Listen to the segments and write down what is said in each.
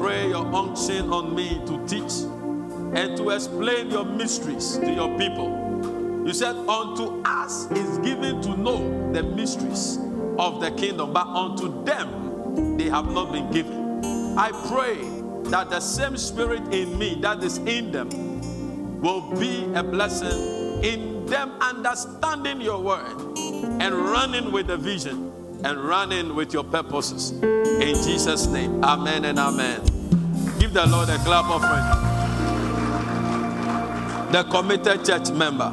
pray your unction on me to teach and to explain your mysteries to your people. You said, Unto us is given to know the mysteries of the kingdom, but unto them they have not been given. I pray that the same spirit in me that is in them will be a blessing in them understanding your word and running with the vision and running with your purposes. In Jesus' name, amen and amen. Give the Lord a clap offering. The committed church member.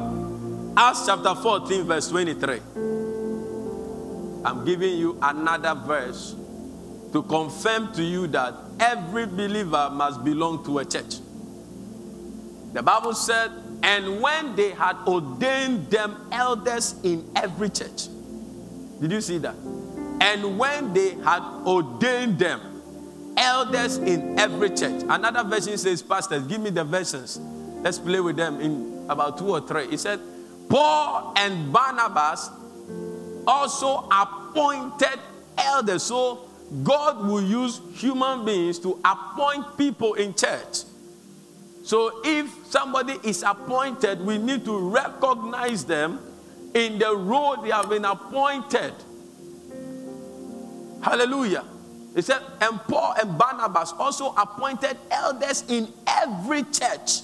Acts chapter 14, verse 23. I'm giving you another verse to confirm to you that every believer must belong to a church. The Bible said, and when they had ordained them elders in every church. Did you see that? And when they had ordained them elders in every church. Another version says, Pastors, give me the versions. Let's play with them in about two or three. He said, Paul and Barnabas also appointed elders. So God will use human beings to appoint people in church. So if somebody is appointed, we need to recognize them in the role they have been appointed. Hallelujah. He said, and Paul and Barnabas also appointed elders in every church.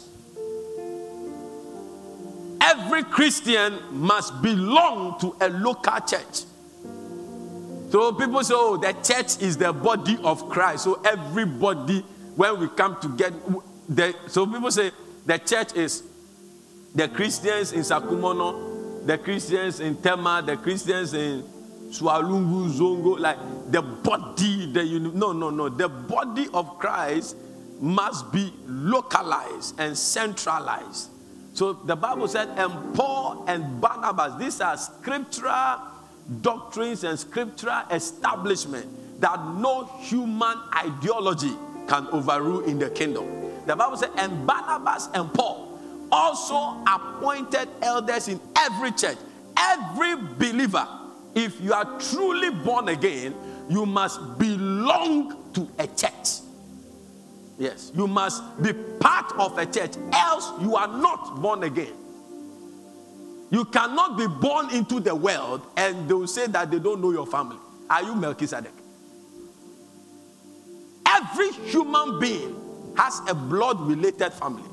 Every Christian must belong to a local church. So people say, oh, the church is the body of Christ. So everybody, when we come together, the, so people say the church is the Christians in Sakumono, the Christians in Tema, the Christians in Swalungu, Zongo, like the body, the no, no, no. The body of Christ must be localized and centralized. So the Bible said, and Paul and Barnabas, these are scriptural doctrines and scriptural establishment that no human ideology can overrule in the kingdom. The Bible said, and Barnabas and Paul also appointed elders in every church. Every believer, if you are truly born again, you must belong to a church. Yes, you must be part of a church, else, you are not born again. You cannot be born into the world and they will say that they don't know your family. Are you Melchizedek? Every human being has a blood related family.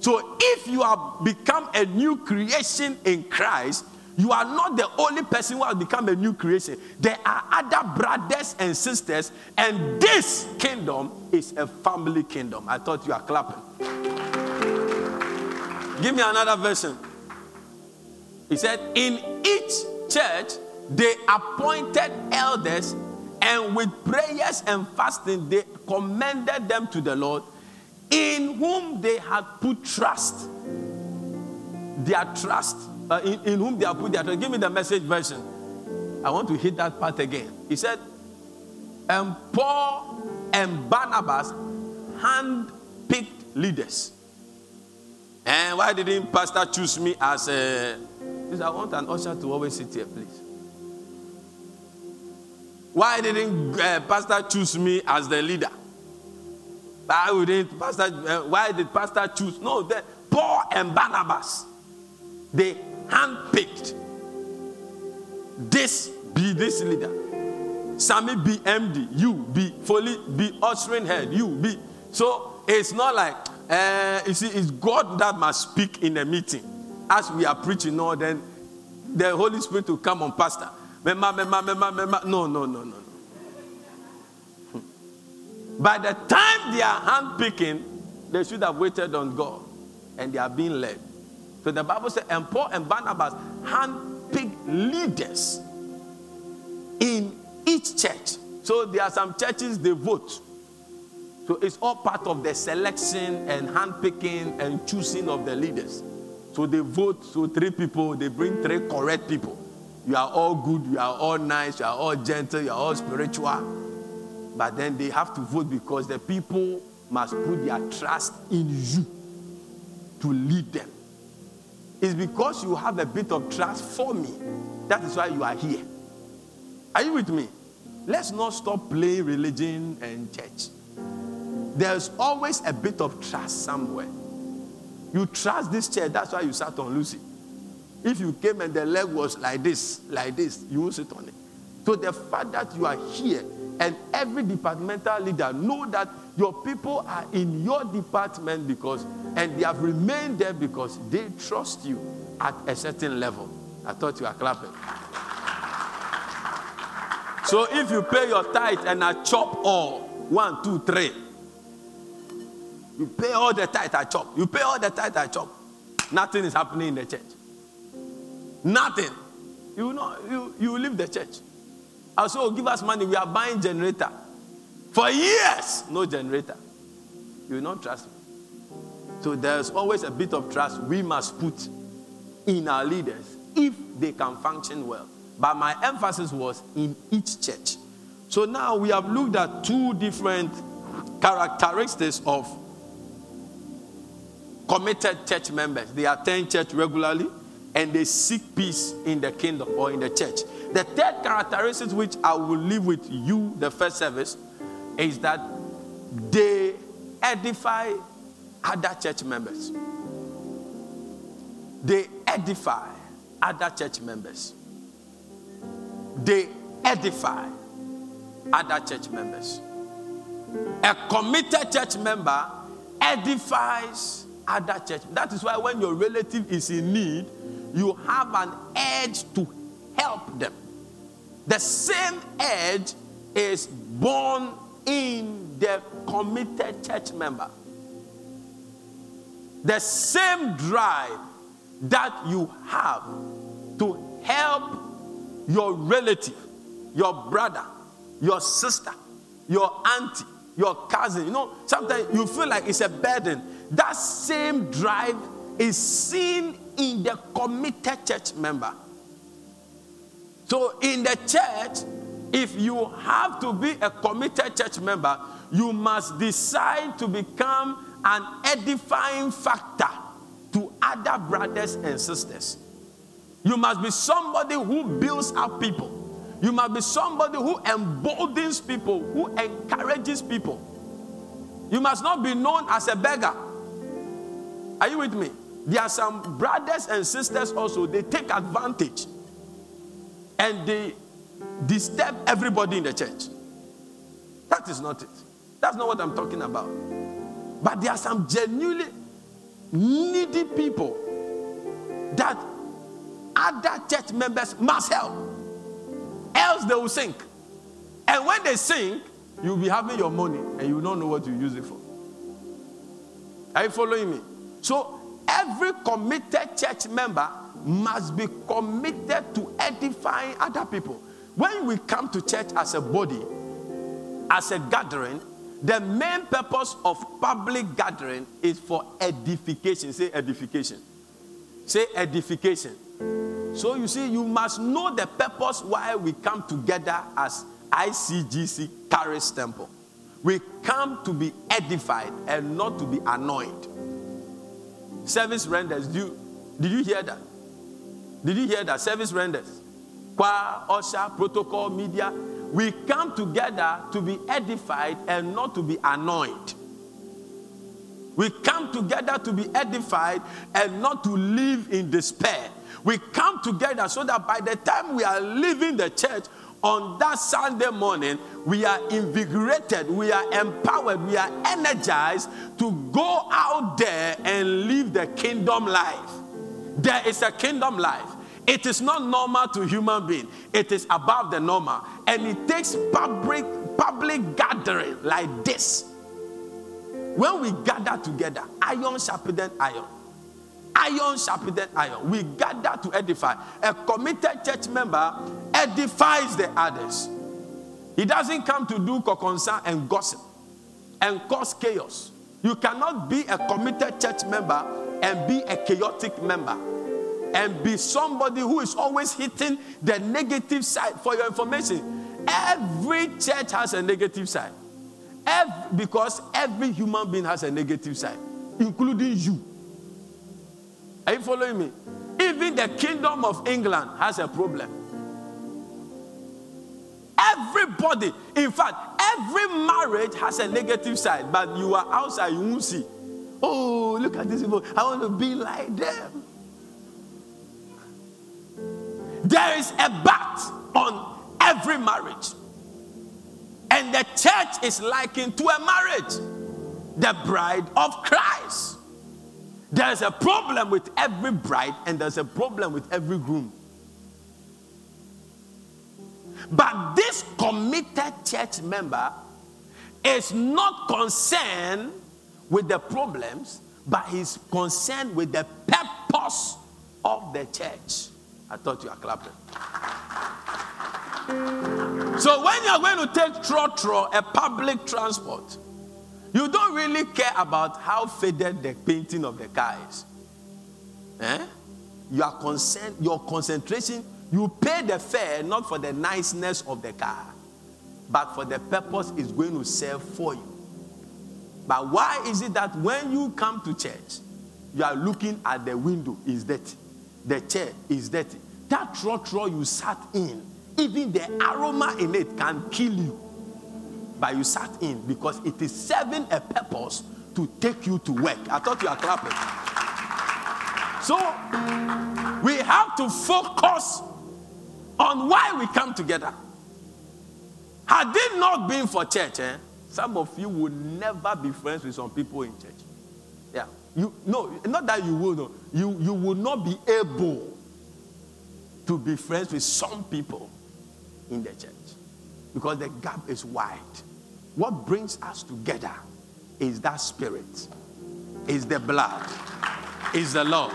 So if you have become a new creation in Christ, you are not the only person who has become a new creation. There are other brothers and sisters, and this kingdom is a family kingdom. I thought you are clapping. Give me another version. He said, In each church, they appointed elders, and with prayers and fasting, they commended them to the Lord in whom they had put trust. Their trust, uh, in, in whom they have put their trust. Give me the message version. I want to hit that part again. He said, and Paul and Barnabas hand-picked leaders. And why didn't Pastor choose me as a? Please, I want an usher to always sit here, please. Why didn't uh, Pastor choose me as the leader? Why wouldn't Pastor? Uh, why did Pastor choose? No, the, Paul and Barnabas, they handpicked this be this leader. Sammy be MD, you be Foley be ushering head, you be. So it's not like uh, you see, it's God that must speak in a meeting. As we are preaching, no, then the Holy Spirit will come on, Pastor. Mema, mema, mema, mema. No, no, no, no. By the time they are handpicking, they should have waited on God and they are being led. So the Bible says, and Paul and Barnabas handpicked leaders in each church. So there are some churches they vote. So it's all part of the selection and handpicking and choosing of the leaders. So they vote, so three people, they bring three correct people. You are all good, you are all nice, you are all gentle, you are all spiritual. But then they have to vote because the people must put their trust in you to lead them. It's because you have a bit of trust for me. That is why you are here. Are you with me? Let's not stop playing religion and church. There's always a bit of trust somewhere. You trust this chair, that's why you sat on Lucy. If you came and the leg was like this, like this, you won't sit on it. So the fact that you are here and every departmental leader know that your people are in your department because and they have remained there because they trust you at a certain level. I thought you were clapping. So if you pay your tithe and I chop all, one, two, three, you pay all the tithe I chop. You pay all the tithe I chop. Nothing is happening in the church. Nothing. You know, you, you leave the church. I say, oh, give us money. We are buying generator. For years, no generator. You will not trust me. So there's always a bit of trust we must put in our leaders if they can function well. But my emphasis was in each church. So now we have looked at two different characteristics of committed church members. They attend church regularly and they seek peace in the kingdom or in the church. The third characteristic, which I will leave with you, the first service, is that they edify other church members. They edify other church members. They edify other church members. A committed church member edifies other church. That is why when your relative is in need, you have an edge to help them. The same edge is born in the committed church member. The same drive that you have to help your relative, your brother, your sister, your auntie, your cousin. You know, sometimes you feel like it's a burden. That same drive is seen in the committed church member. So, in the church, if you have to be a committed church member, you must decide to become an edifying factor to other brothers and sisters. You must be somebody who builds up people. You must be somebody who emboldens people, who encourages people. You must not be known as a beggar. Are you with me? There are some brothers and sisters also, they take advantage and they disturb everybody in the church. That is not it. That's not what I'm talking about. But there are some genuinely needy people that other church members must help. Else they will sink. And when they sink, you'll be having your money and you don't know what to use it for. Are you following me? So every committed church member must be committed to edifying other people. When we come to church as a body, as a gathering, the main purpose of public gathering is for edification. Say edification. Say edification. So you see, you must know the purpose why we come together as ICGC Charis Temple. We come to be edified and not to be annoyed. Service renders. You, did you hear that? Did you hear that? Service renders. Choir, usher, protocol, media. We come together to be edified and not to be annoyed. We come together to be edified and not to live in despair. We come together so that by the time we are leaving the church on that Sunday morning, we are invigorated, we are empowered, we are energized to go out there and live the kingdom life. There is a kingdom life. It is not normal to human being. It is above the normal. And it takes public public gathering like this. When we gather together, iron sharpened iron. Iron sharpened iron. We gather to edify. A committed church member edifies the others. He doesn't come to do concern and gossip and cause chaos. You cannot be a committed church member and be a chaotic member and be somebody who is always hitting the negative side. For your information, every church has a negative side. Every, because every human being has a negative side, including you. Are you following me? Even the kingdom of England has a problem. Everybody, in fact, every marriage has a negative side, but you are outside, you won't see. Oh, look at these people. I want to be like them. There is a bat on every marriage. And the church is likened to a marriage, the bride of Christ. There's a problem with every bride, and there's a problem with every groom. But this committed church member is not concerned with the problems, but he's concerned with the purpose of the church. I thought you were clapping. So when you are going to take trotro, a public transport, you don't really care about how faded the painting of the car is. Eh? You are concerned, your concentration, you pay the fare not for the niceness of the car, but for the purpose it's going to serve for you. But why is it that when you come to church, you are looking at the window is dirty, the chair is dirty. That trotro you sat in, even the aroma in it can kill you. But you sat in because it is serving a purpose to take you to work. I thought you were clapping. So we have to focus on why we come together. Had it not been for church, eh, some of you would never be friends with some people in church. You no, not that you will. You you will not be able to be friends with some people in the church because the gap is wide. What brings us together is that spirit, is the blood, is the love.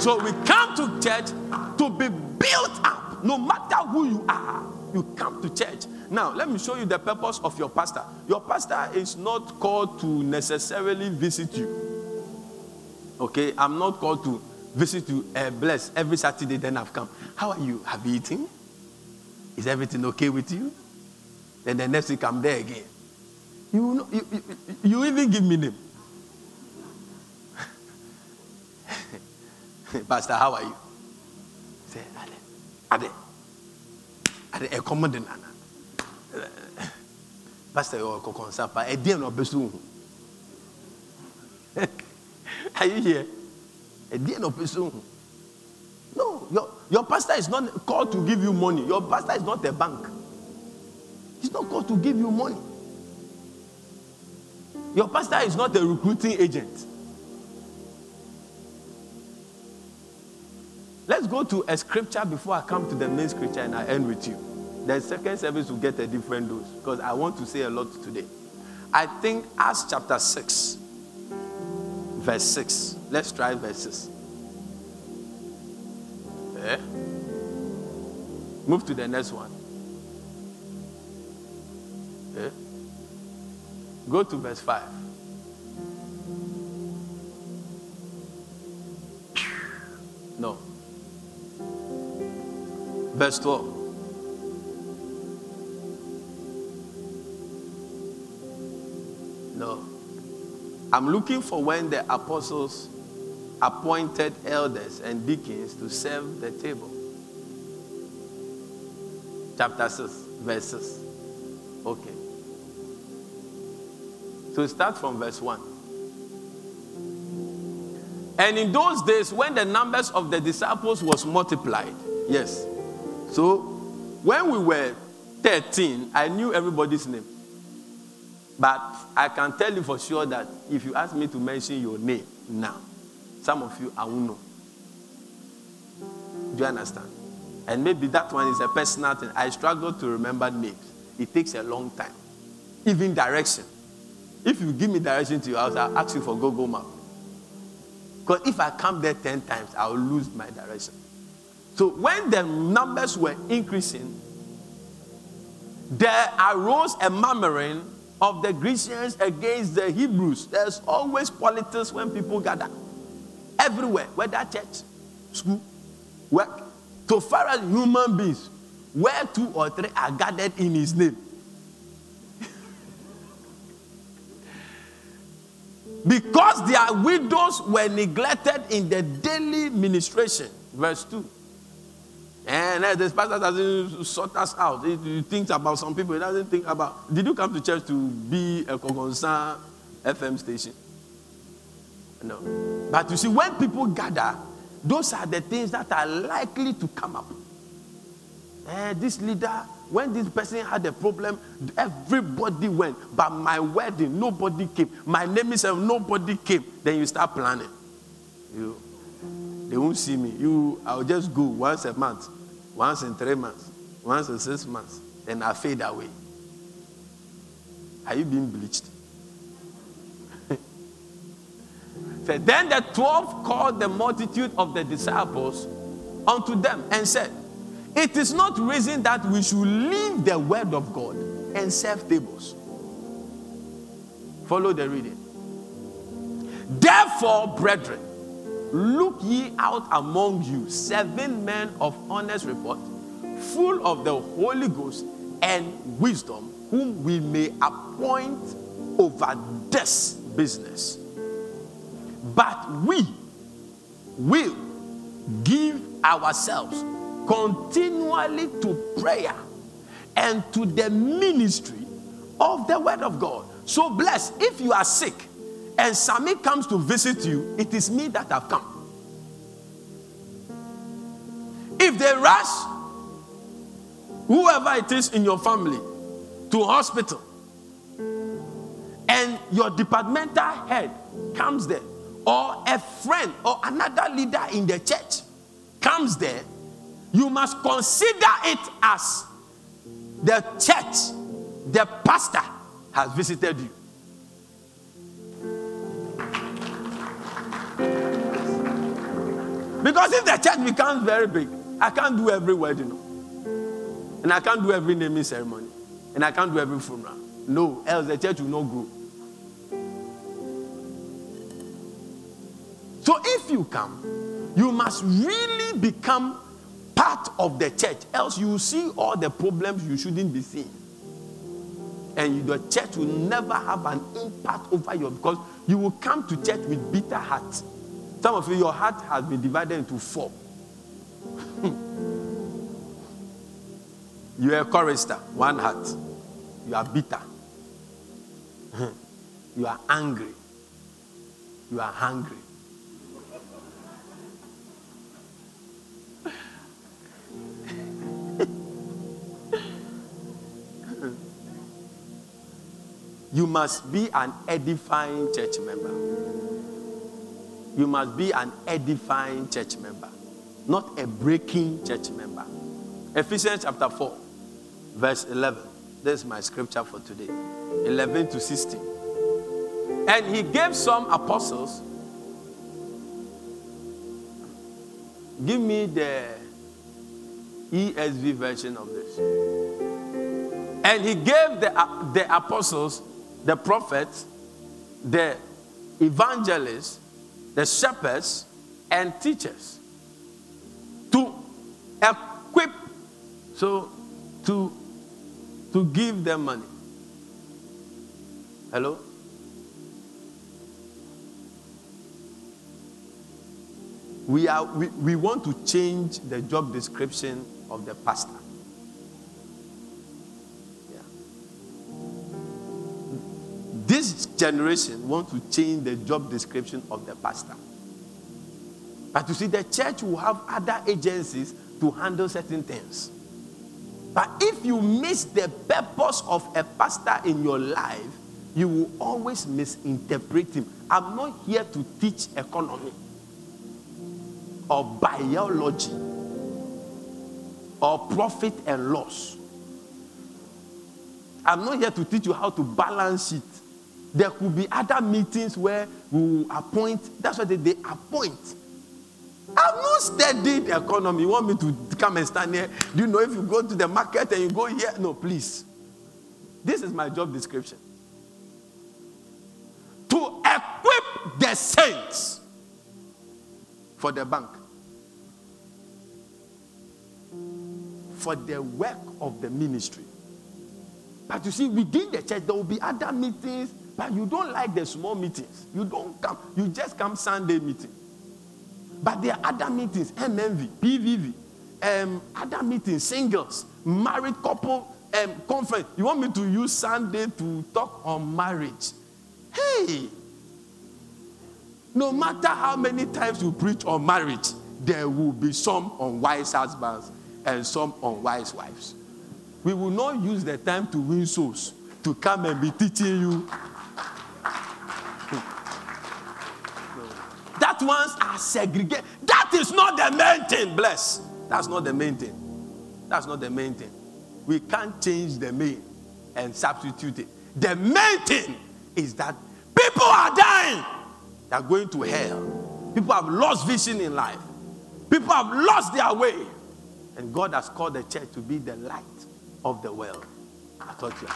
So we come to church to be built up. No matter who you are, you come to church. Now, let me show you the purpose of your pastor. Your pastor is not called to necessarily visit you. Okay, I'm not called to visit you, uh, bless every Saturday, then I've come. How are you? Have you eaten? Is everything okay with you? Then the next week I'm there again. You, know, you, you, you even give me name. Pastor, how are you? Say, Ade, Ade, Ade, a common nana. Pastor, you're a concern. A dear no besu. Are you here? A dear no besu. No, your, your pastor is not called to give you money. Your pastor is not a bank. He's not called to give you money. Your pastor is not a recruiting agent. Let's go to a scripture before I come to the main scripture and I end with you. The second service will get a different dose because I want to say a lot today. I think Acts chapter 6, verse 6. Let's try verse 6. Eh? Move to the next one. Eh? Go to verse 5. No. Verse 12. I'm looking for when the apostles appointed elders and deacons to serve the table. Chapter 6, verses. Okay. So start from verse 1. And in those days, when the numbers of the disciples was multiplied, yes. So when we were 13, I knew everybody's name. But I can tell you for sure that if you ask me to mention your name now, some of you I won't know. Do you understand? And maybe that one is a personal thing. I struggle to remember names. It takes a long time. Even direction. If you give me direction to your house, I'll ask you for Google Map. Because if I come there 10 times, I will lose my direction. So when the numbers were increasing, there arose a murmuring of the Grecians against the Hebrews. There's always politics when people gather. Everywhere, whether church, school, work. So far as human beings, where two or three are gathered in his name. because their widows were neglected in the daily ministration. Verse 2. And this pastor doesn't sort us out. He, he, thinks about some people. He doesn't think about. Did you come to church to be a Kogonsa FM station? No. But you see, when people gather, those are the things that are likely to come up. Eh, this leader, when this person had a problem, everybody went. But my wedding, nobody came. My name is nobody came. Then you start planning. You, they won't see me. You, I'll just go once a month, once in three months, once in six months, and I fade away. Are you being bleached? then the twelve called the multitude of the disciples unto them and said, it is not reason that we should leave the word of God and serve tables. Follow the reading. Therefore, brethren, look ye out among you seven men of honest report, full of the Holy Ghost and wisdom, whom we may appoint over this business. But we will give ourselves continually to prayer and to the ministry of the word of God. So bless if you are sick and Sami comes to visit you, it is me that have come. If they rush whoever it is in your family to hospital and your departmental head comes there or a friend or another leader in the church comes there you must consider it as the church, the pastor has visited you. Because if the church becomes very big, I can't do every wedding. And I can't do every naming ceremony. And I can't do every funeral. No, else the church will not grow. So if you come, you must really become part of the church, else you will see all the problems you shouldn't be seeing. And the church will never have an impact over you because you will come to church with bitter heart. Some of you, your heart has been divided into four. you are a chorister, one heart. You are bitter. you are angry. You are hungry. You must be an edifying church member. You must be an edifying church member, not a breaking church member. Ephesians chapter 4, verse 11. This is my scripture for today 11 to 16. And he gave some apostles. Give me the ESV version of this. And he gave the, uh, the apostles the prophets, the evangelists, the shepherds, and teachers to equip, so to to give them money. Hello? We, are, we, we want to change the job description of the pastor. Generation want to change the job description of the pastor. But you see, the church will have other agencies to handle certain things. But if you miss the purpose of a pastor in your life, you will always misinterpret him. I'm not here to teach economy or biology or profit and loss. I'm not here to teach you how to balance it. There could be other meetings where we appoint. That's what they, they appoint. I've not studied the economy. You want me to come and stand here? Do you know if you go to the market and you go here? No, please. This is my job description. To equip the saints for the bank, for the work of the ministry. But you see, within the church, there will be other meetings but you don't like the small meetings. You don't come. You just come Sunday meeting. But there are other meetings, MMV, PVV, um, other meetings, singles, married couple um, conference. You want me to use Sunday to talk on marriage? Hey, no matter how many times you preach on marriage, there will be some unwise husbands and some unwise wives. We will not use the time to win souls to come and be teaching you. That ones are segregated. That is not the main thing, bless. That's not the main thing. That's not the main thing. We can't change the main and substitute it. The main thing is that people are dying. They are going to hell. People have lost vision in life. People have lost their way. And God has called the church to be the light of the world. I thought you were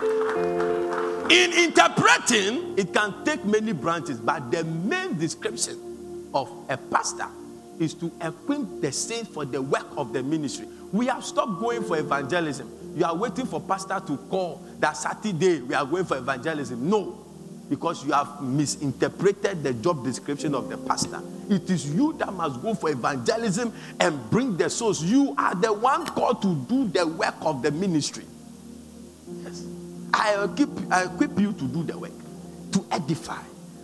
clapping. In interpreting, it can take many branches, but the main description of a pastor is to equip the saints for the work of the ministry. We have stopped going for evangelism. You are waiting for pastor to call that Saturday we are going for evangelism. No, because you have misinterpreted the job description of the pastor. It is you that must go for evangelism and bring the souls. You are the one called to do the work of the ministry. Yes. I equip, I equip you to do the work, to edify.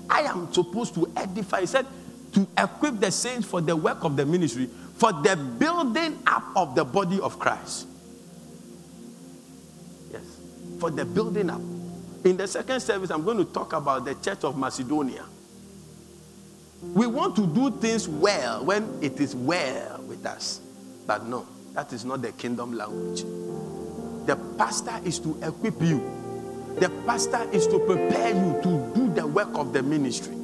I am supposed to edify. He said, to equip the saints for the work of the ministry, for the building up of the body of Christ. Yes, for the building up. In the second service, I'm going to talk about the church of Macedonia. We want to do things well when it is well with us. But no, that is not the kingdom language. The pastor is to equip you, the pastor is to prepare you to do the work of the ministry.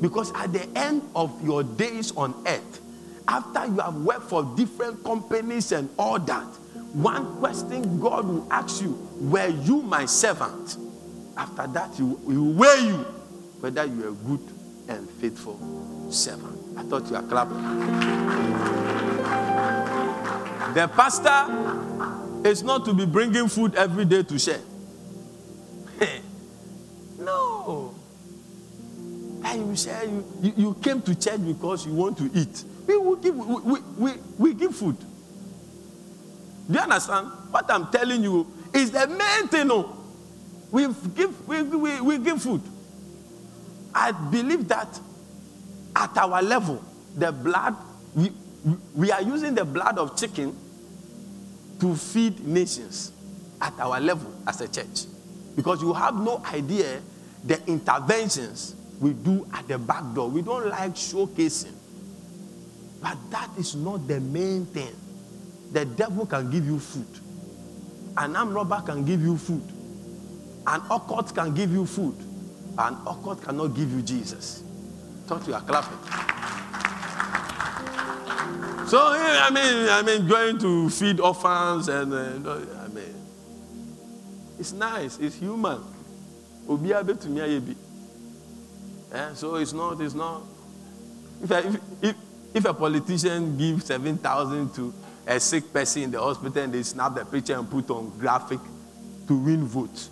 Because at the end of your days on earth, after you have worked for different companies and all that, one question God will ask you, Were you my servant? After that, you will weigh you whether you are a good and faithful servant. I thought you were clapping. The pastor is not to be bringing food every day to share. no. And you say you, you, you, came to church because you want to eat. We will give we, we, we, we give food. Do you understand? What I'm telling you is the main thing. No, we give we, we, we give food. I believe that at our level, the blood we, we are using the blood of chicken to feed nations at our level as a church. Because you have no idea the interventions we do at the back door. We don't like showcasing. But that is not the main thing. The devil can give you food. An armed robber can give you food. An occult can give you food. An occult cannot give you Jesus. Talk to your clapping. So I mean, I mean, going to feed orphans and uh, I mean, it's nice. It's human. Eh? So it's not, it's not. If, a, if, if, if a politician gives 7,000 to a sick person in the hospital and they snap the picture and put on graphic to win votes,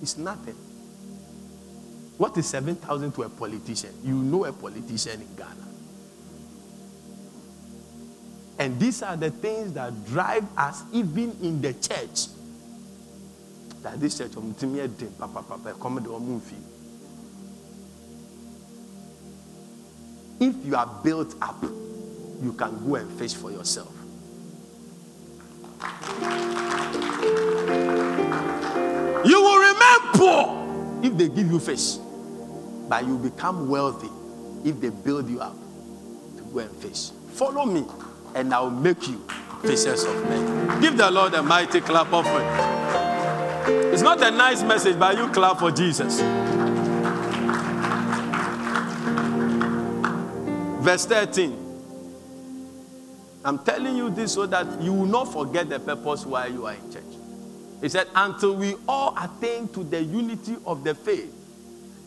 it's nothing. What is 7,000 to a politician? You know a politician in Ghana. And these are the things that drive us even in the church. That this church, If you are built up, you can go and fish for yourself. You will remain poor if they give you fish, but you become wealthy if they build you up to go and fish. Follow me, and I will make you fishers of men. Give the Lord a mighty clap offering. It's not a nice message, but you clap for Jesus. Verse 13. I'm telling you this so that you will not forget the purpose why you are in church. He said, Until we all attain to the unity of the faith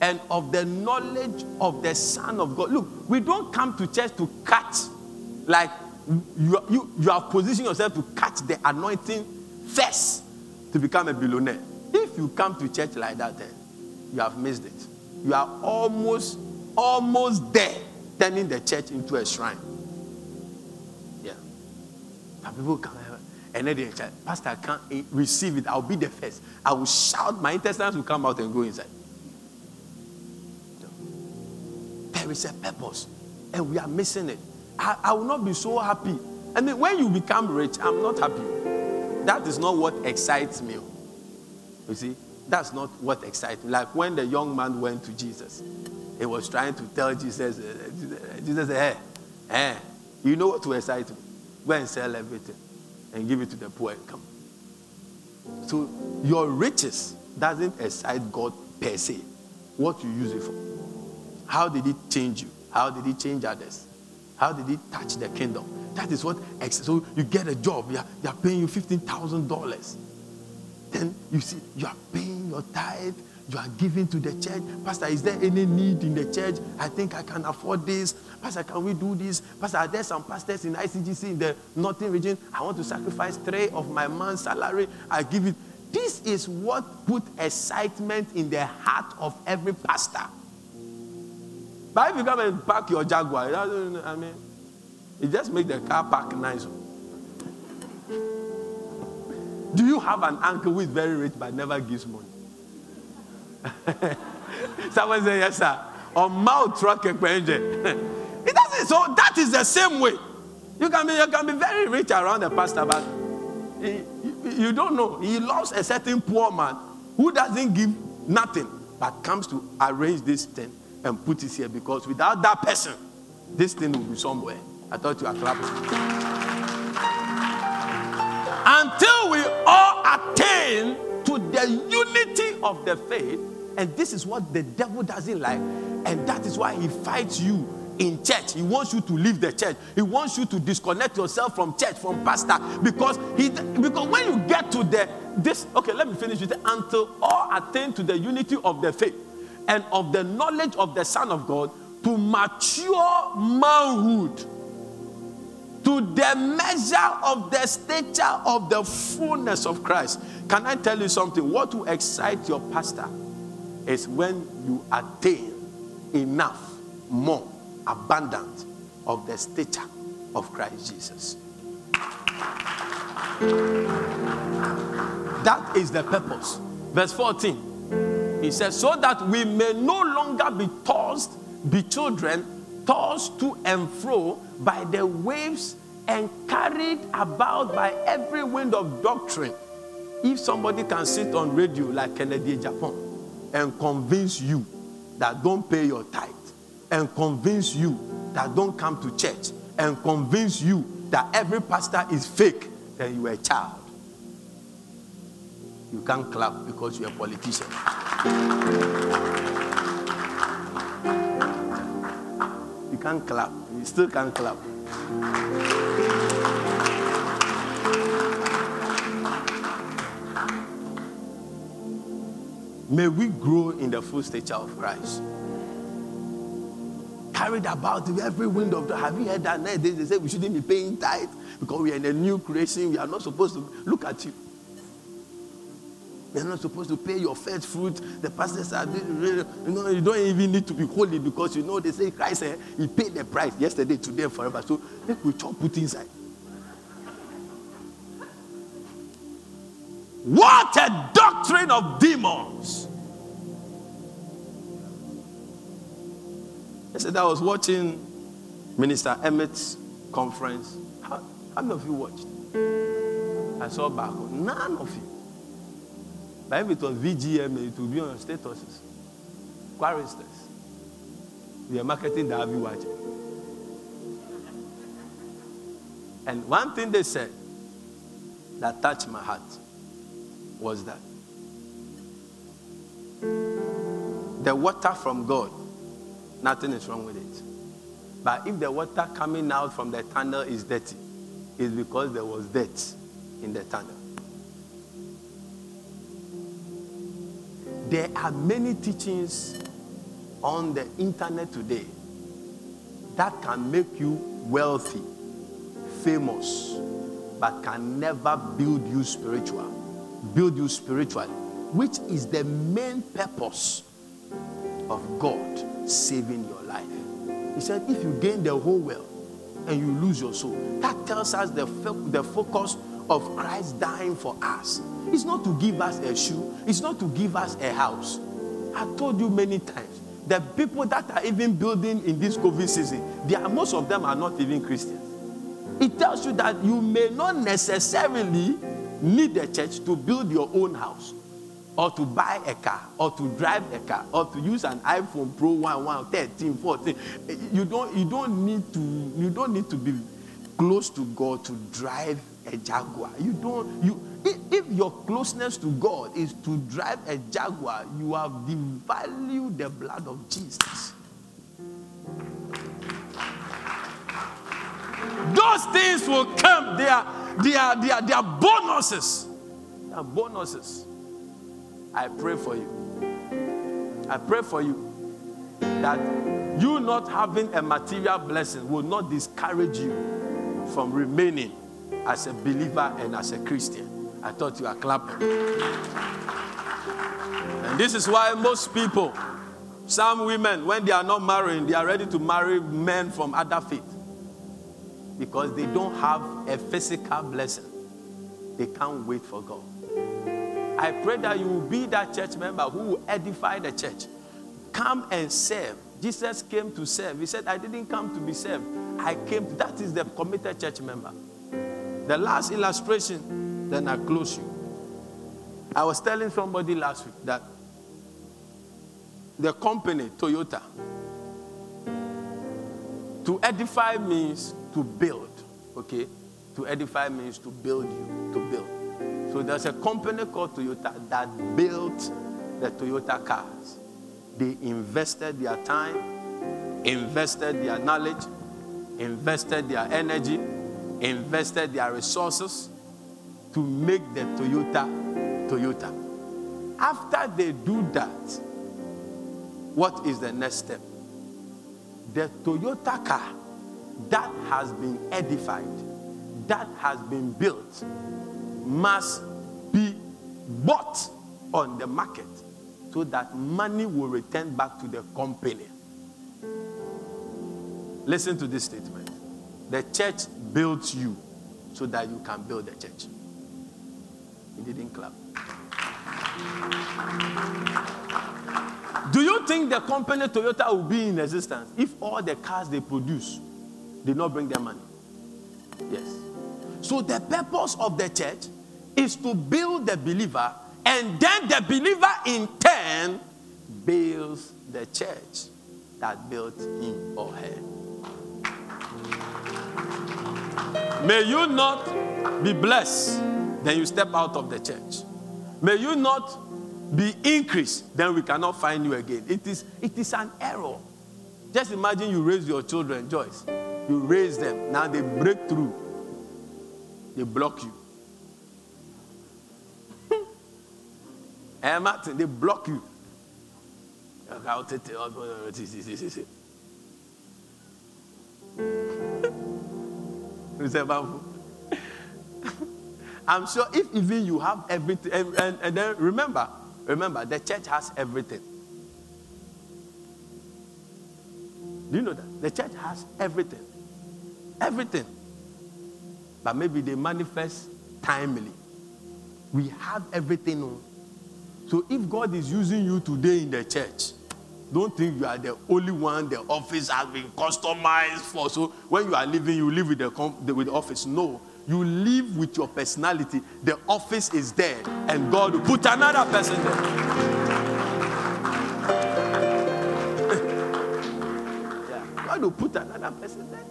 and of the knowledge of the Son of God. Look, we don't come to church to catch, like you, you, you have positioned yourself to catch the anointing first to become a billionaire. If you come to church like that, then you have missed it. You are almost, almost there turning the church into a shrine. Yeah. And people come, and then they say, Pastor, I can't eh, receive it. I'll be the first. I will shout, my intestines will come out and go inside. There is a purpose, and we are missing it. I, I will not be so happy. I mean, when you become rich, I'm not happy. That is not what excites me. You see, that's not what excites me. Like when the young man went to Jesus, he was trying to tell Jesus, uh, Jesus said, hey, hey, you know what to excite me? Go and sell everything and give it to the poor and come. So your riches doesn't excite God per se. What you use it for. How did it change you? How did it change others? How did it touch the kingdom? That is what. So you get a job. They are paying you fifteen thousand dollars. Then you see you are paying your tithe. You are giving to the church. Pastor, is there any need in the church? I think I can afford this. Pastor, can we do this? Pastor, are there some pastors in ICGC in the northern region? I want to sacrifice three of my month's salary. I give it. This is what put excitement in the heart of every pastor. But if you come and park your Jaguar, I mean, it just makes the car park nice. Do you have an uncle who is very rich but never gives money? Someone say yes, sir. Or mouth truck It doesn't. So that is the same way. You can be you can be very rich around the pastor, but he, you don't know. He loves a certain poor man who doesn't give nothing, but comes to arrange this thing and put it here because without that person, this thing will be somewhere. I thought you were clapping. Until we all attain to the unity of the faith, and this is what the devil doesn't like, and that is why he fights you in church. He wants you to leave the church. He wants you to disconnect yourself from church, from pastor, because he because when you get to the this okay, let me finish with it. Until all attain to the unity of the faith and of the knowledge of the Son of God to mature manhood, to the measure of the stature of the fullness of Christ. Can I tell you something? What will excite your pastor is when you attain enough, more, abundant of the stature of Christ Jesus. That is the purpose. Verse 14. He says, so that we may no longer be tossed, be children, tossed to and fro by the waves and carried about by every wind of doctrine. If somebody can sit on radio like Kennedy Agyapong and convince you that don't pay your tithe, and convince you that don't come to church, and convince you that every pastor is fake, then you are a child. You can't clap because you're a politician. You can't clap. You still can't clap. May we grow in the full stature of Christ. Carried about every wind of the. Have you heard that? They say we shouldn't be paying tithe because we are in a new creation. We are not supposed to look at you. You're not supposed to pay your first fruit. The pastors are, you know, you don't even need to be holy because you know they say Christ, eh, he paid the price yesterday, today, forever. So make we chop put inside. What a doctrine of demons! I said I was watching Minister Emmett's conference. How, how many of you watched? I saw back. None of you. But if it was VGM, it would be on statuses. Choristers. We are marketing the Avi Watch. And one thing they said that touched my heart was that the water from God, nothing is wrong with it. But if the water coming out from the tunnel is dirty, it's because there was dirt in the tunnel. There are many teachings on the internet today that can make you wealthy, famous, but can never build you spiritual. Build you spiritually, which is the main purpose of God saving your life. He said, if you gain the whole world and you lose your soul. That tells us the, the focus of Christ dying for us. It's not to give us a shoe, it's not to give us a house. I told you many times, the people that are even building in this COVID season, they are, most of them are not even Christians. It tells you that you may not necessarily need the church to build your own house or to buy a car or to drive a car or to use an iphone pro 1 1 13 14 you don't you don't need to you don't need to be close to god to drive a jaguar. You don't you if, your closeness to god is to drive a jaguar you have devalued the blood of jesus. Those things will come. They are they are they are, they are bonuses. They are bonuses. I pray for you. I pray for you that you not having a material blessing will not discourage you from remaining as a believer and as a Christian. I thought you were clapping. And this is why most people, some women, when they are not marrying, they are ready to marry men from other faith because they don't have a physical blessing. They can't wait for God. I pray that you will be that church member who will edify the church. Come and serve. Jesus came to serve. He said, I didn't come to be served. I came to, that is the committed church member. The last illustration, then I close you. I was telling somebody last week that the company, Toyota, to edify means to build, okay? To edify means to build you, to build. So there's a company called Toyota that built the Toyota cars. They invested their time, invested their knowledge, invested their energy, invested their resources to make the Toyota Toyota. After they do that, what is the next step? The Toyota car that has been edified, that has been built, must be bought on the market so that money will return back to the company. Listen to this statement. The church builds you so that you can build the church. He didn't clap. Do you think the company Toyota will be in existence if all the cars they produce did not bring them money? Yes. So the purpose of the church is to build the believer, and then the believer in turn builds the church that built him or her. May you not be blessed, then you step out of the church. May you not be increased, then we cannot find you again. It is, it is an error. Just imagine you raise your children, Joyce. You raise them, now they break through, they block you. Eh, Martin, they block you. I'm sure if even you have everything, and, and, then remember, remember, the church has everything. Do you know that? The church has everything. Everything. But maybe they manifest timely. We have everything. So if God is using you today in the church, don't think you are the only one the office has been customized for. So when you are living, you live with the, with the office. No, you live with your personality. The office is there, and God will put another person there. yeah, God will put another person there.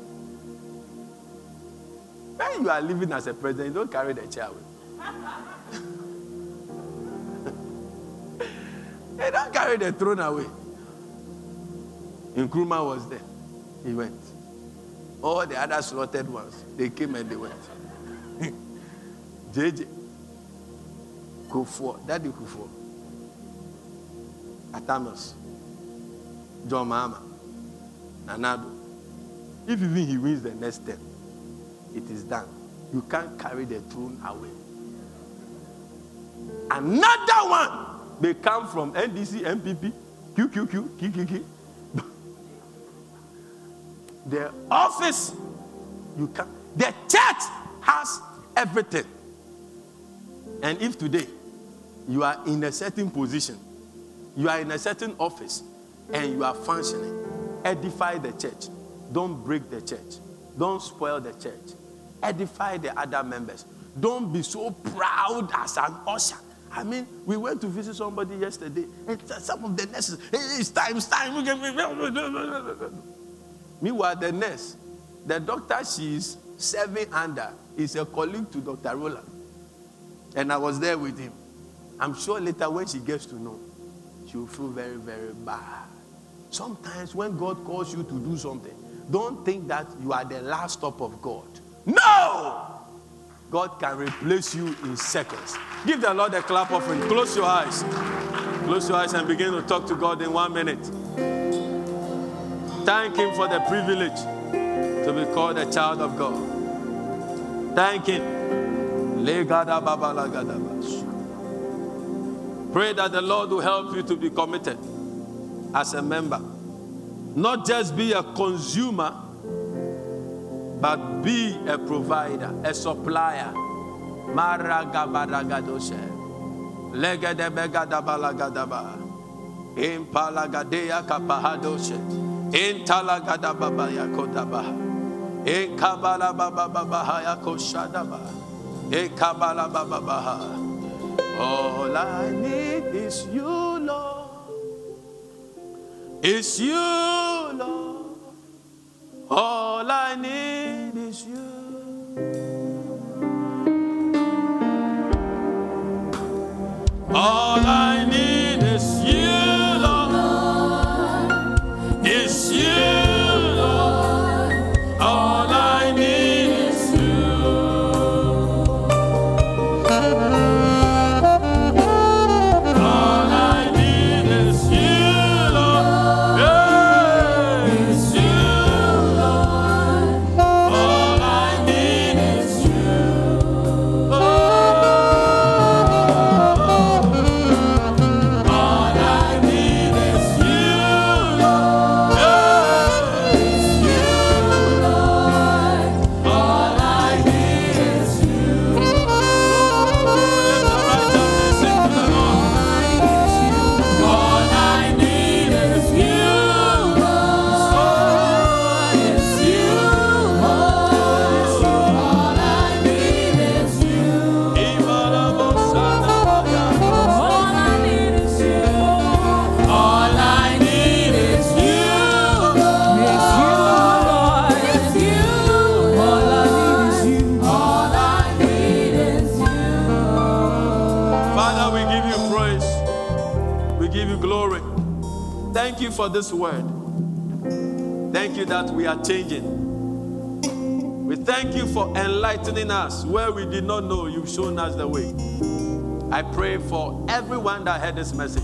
When you are living as a president, you don't carry the chair away. you don't carry the throne away. Nkrumah was there. He went. All the other slaughtered ones, they came and they went. JJ, Kufuor, Daddy Kufuor, Atanos, John Mahama, Nana Addo. If even he wins the next step, it is done. You can't carry the throne away. Another one they come from NDC, NPP, QQQ, QQQ. The office You can. The church has everything. And if today you are in a certain position, you are in a certain office, and you are functioning, edify the church. Don't break the church. Don't spoil the church. Edify the other members. Don't be so proud as an usher. I mean, we went to visit somebody yesterday, and some of the nurses, hey, it's time, it's time. Meanwhile, the nurse, the doctor she's serving under, is a colleague to Dr. Roland. And I was there with him. I'm sure later when she gets to know, she will feel very, very bad. Sometimes when God calls you to do something, don't think that you are the last stop of God. No! God can replace you in seconds. Give the Lord a clap offering. Close your eyes. Close your eyes and begin to talk to God in one minute. Thank Him for the privilege to be called a child of God. Thank Him. Pray that the Lord will help you to be committed as a member. Not just be a consumer, but be a provider, a supplier. Maragabaragadoche. Legedebegadabalagadabaha. Impalagadea kapahadoshe. Intalagadababaya kodabaha. Inkabala bababaha yakoshadabaha. Inkabala bababaha. All I need is you, Lord. It's you, Lord. All I need is you. All I this word. Thank you that we are changing. We thank you for enlightening us where we did not know. You've shown us the way. I pray for everyone that heard this message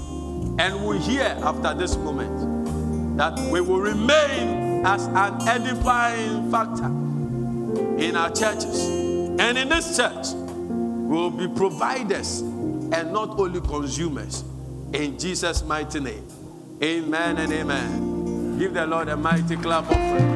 and will hear after this moment that we will remain as an edifying factor in our churches. And in this church, we will be providers and not only consumers. In Jesus' mighty name. Amen and amen. Give the Lord a mighty clap of praise.